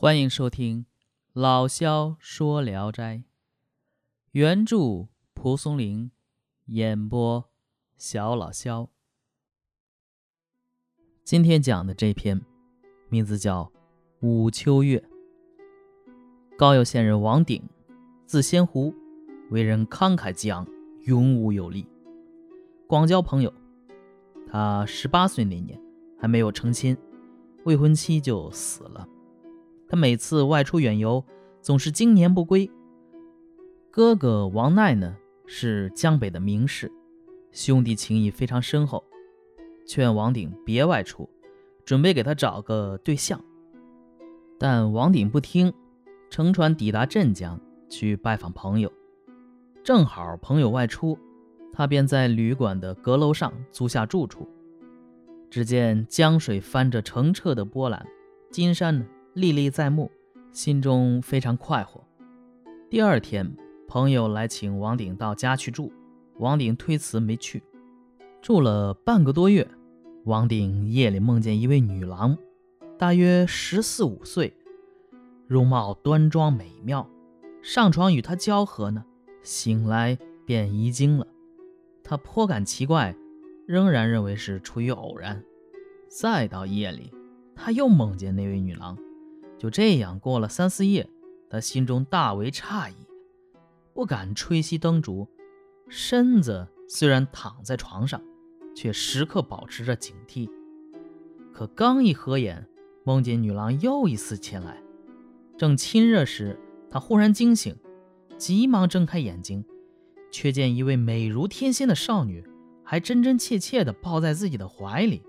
欢迎收听老萧说《聊斋》，原著蒲松龄，演播小老萧。今天讲的这篇名字叫《武秋月》。高邮县人王鼎，字仙湖，为人慷慨激昂，勇武有力，广交朋友。他十八岁那年还没有成亲，未婚妻就死了。他每次外出远游，总是经年不归。哥哥王奈呢，是江北的名士，兄弟情谊非常深厚，劝王鼎别外出，准备给他找个对象。但王鼎不听，乘船抵达镇江去拜访朋友。正好朋友外出，他便在旅馆的阁楼上租下住处。只见江水翻着澄澈的波澜，金山呢？历历在目，心中非常快活。第二天，朋友来请王鼎到家去住，王鼎推辞没去。住了半个多月，王鼎夜里梦见一位女郎，大约十四五岁，容貌端庄美妙。上床与她交合呢，醒来便遗精了。他颇感奇怪，仍然认为是出于偶然。再到夜里，他又梦见那位女郎。就这样过了三四夜，他心中大为诧异，不敢吹熄灯烛，身子虽然躺在床上，却时刻保持着警惕。可刚一合眼，梦见女郎又一次前来，正亲热时，他忽然惊醒，急忙睁开眼睛，却见一位美如天仙的少女，还真真切切地抱在自己的怀里。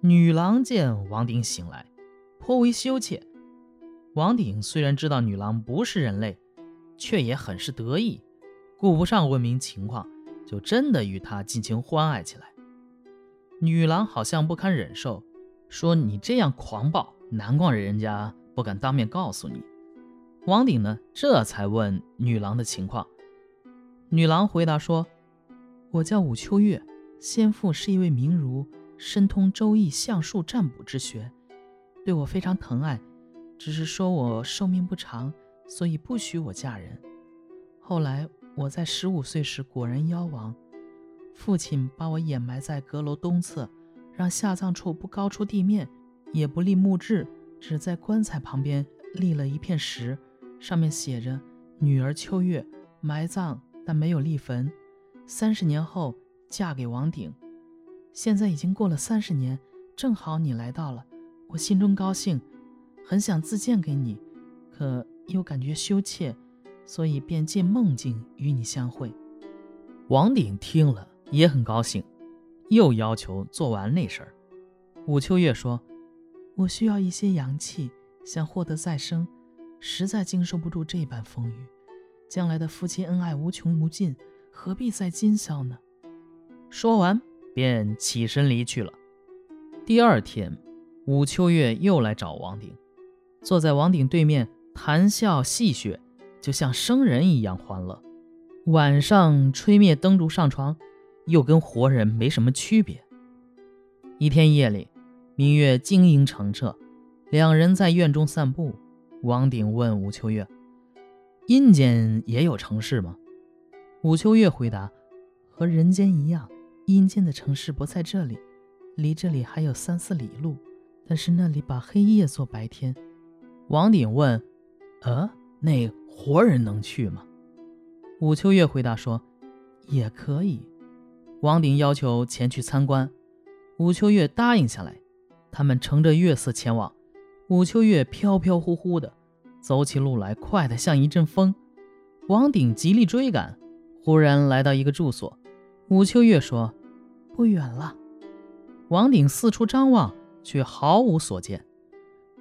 女郎见王鼎醒来。颇为羞怯，王鼎虽然知道女郎不是人类，却也很是得意，顾不上问明情况，就真的与她尽情欢爱起来。女郎好像不堪忍受，说：“你这样狂暴，难怪人家不敢当面告诉你。”王鼎呢，这才问女郎的情况。女郎回答说：“我叫武秋月，先父是一位名儒，深通周易、相术、占卜之学。”对我非常疼爱，只是说我寿命不长，所以不许我嫁人。后来我在十五岁时果然夭亡，父亲把我掩埋在阁楼东侧，让下葬处不高出地面，也不立墓志，只在棺材旁边立了一片石，上面写着“女儿秋月埋葬，但没有立坟。三十年后嫁给王鼎。现在已经过了三十年，正好你来到了。”我心中高兴，很想自荐给你，可又感觉羞怯，所以便借梦境与你相会。王鼎听了也很高兴，又要求做完那事儿。武秋月说：“我需要一些阳气，想获得再生，实在经受不住这般风雨。将来的夫妻恩爱无穷无尽，何必在今宵呢？”说完便起身离去了。第二天。武秋月又来找王鼎，坐在王鼎对面谈笑戏谑，就像生人一样欢乐。晚上吹灭灯烛上床，又跟活人没什么区别。一天夜里，明月晶莹澄澈，两人在院中散步。王鼎问武秋月：“阴间也有城市吗？”武秋月回答：“和人间一样，阴间的城市不在这里，离这里还有三四里路。”但是那里把黑夜做白天。王鼎问：“呃，那活人能去吗？”武秋月回答说：“也可以。”王鼎要求前去参观，武秋月答应下来。他们乘着月色前往。武秋月飘飘忽忽的走起路来，快得像一阵风。王鼎极力追赶，忽然来到一个住所。武秋月说：“不远了。”王鼎四处张望。却毫无所见。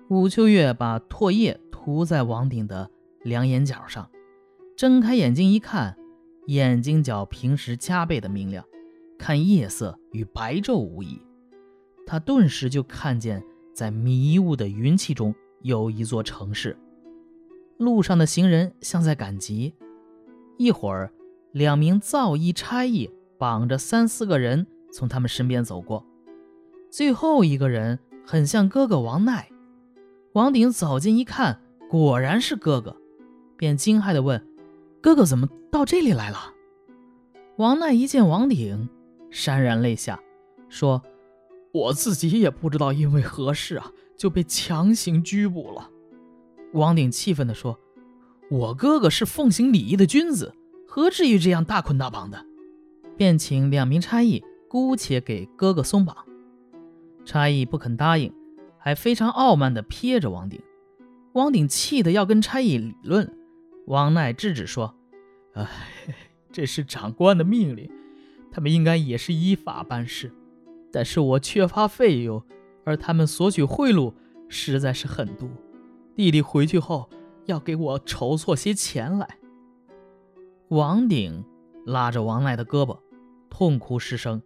武秋月把唾液涂在王鼎的两眼角上，睁开眼睛一看，眼睛角平时加倍的明亮，看夜色与白昼无异。他顿时就看见，在迷雾的云气中有一座城市，路上的行人像在赶集。一会儿，两名皂衣差役绑着三四个人从他们身边走过。最后一个人很像哥哥王奈，王鼎走近一看，果然是哥哥，便惊骇地问：“哥哥怎么到这里来了？”王奈一见王鼎，潸然泪下，说：“我自己也不知道因为何事啊，就被强行拘捕了。”王鼎气愤地说：“我哥哥是奉行礼仪的君子，何至于这样大捆大绑的？”便请两名差役姑且给哥哥松绑。差役不肯答应，还非常傲慢地瞥着王鼎。王鼎气得要跟差役理论，王奈制止说：“哎。”这是长官的命令，他们应该也是依法办事。但是我缺乏费用，而他们索取贿赂实在是狠毒。弟弟回去后要给我筹措些钱来。王鼎拉着王奈的胳膊，痛哭失声。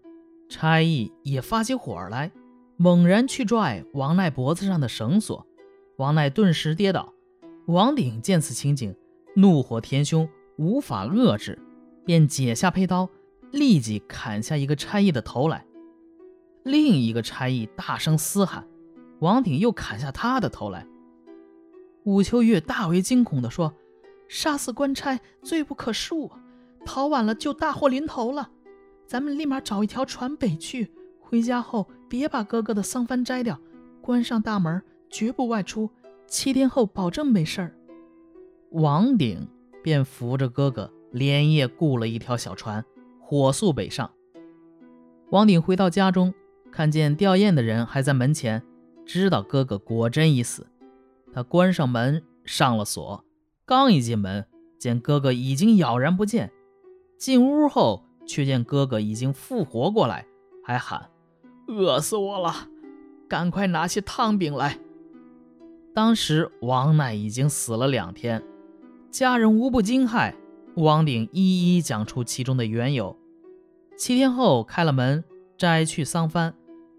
差役也发起火来，猛然去拽王奈脖子上的绳索，王奈顿时跌倒。王鼎见此情景，怒火填胸，无法遏制。便解下佩刀，立即砍下一个差役的头来。另一个差役大声嘶喊，王鼎又砍下他的头来。武秋月大为惊恐地说：“杀死官差，罪不可恕，逃晚了就大祸临头了。咱们立马找一条船北去，回家后别把哥哥的丧幡摘掉，关上大门，绝不外出。七天后保证没事儿。”王鼎便扶着哥哥。连夜雇了一条小船，火速北上。王鼎回到家中，看见吊唁的人还在门前，知道哥哥果真已死。他关上门，上了锁。刚一进门，见哥哥已经杳然不见。进屋后，却见哥哥已经复活过来，还喊：“饿死我了，赶快拿些汤饼来。”当时王奈已经死了两天，家人无不惊骇。王鼎一一讲出其中的缘由。七天后开了门，摘去丧幡，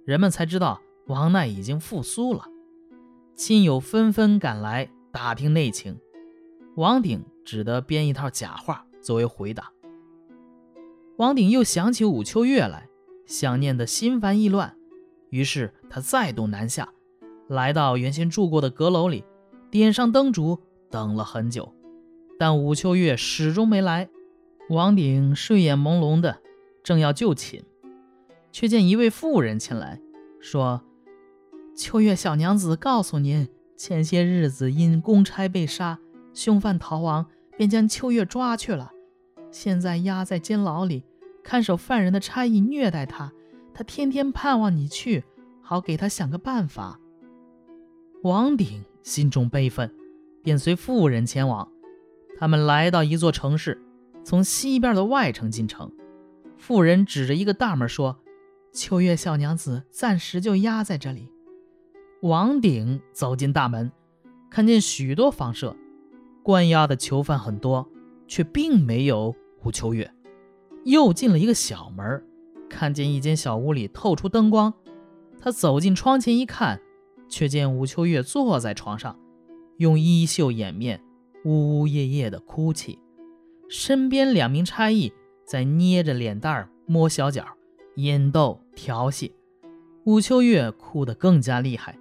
人们才知道王奈已经复苏了。亲友纷纷赶来打听内情，王鼎只得编一套假话作为回答。王鼎又想起武秋月来，想念的心烦意乱，于是他再度南下，来到原先住过的阁楼里，点上灯烛，等了很久。但武秋月始终没来，王鼎睡眼朦胧的，正要就寝，却见一位妇人前来，说：“秋月小娘子告诉您，前些日子因公差被杀，凶犯逃亡，便将秋月抓去了，现在押在监牢里，看守犯人的差役虐待他，他天天盼望你去，好给他想个办法。”王鼎心中悲愤，便随妇人前往。他们来到一座城市，从西边的外城进城。妇人指着一个大门说：“秋月小娘子暂时就押在这里。”王鼎走进大门，看见许多房舍，关押的囚犯很多，却并没有武秋月。又进了一个小门，看见一间小屋里透出灯光。他走进窗前一看，却见武秋月坐在床上，用衣袖掩面。呜呜咽咽的哭泣，身边两名差役在捏着脸蛋儿摸小脚，引逗调戏。武秋月哭得更加厉害。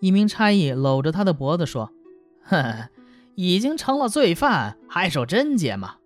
一名差役搂着他的脖子说：“哼，已经成了罪犯，还守贞洁吗？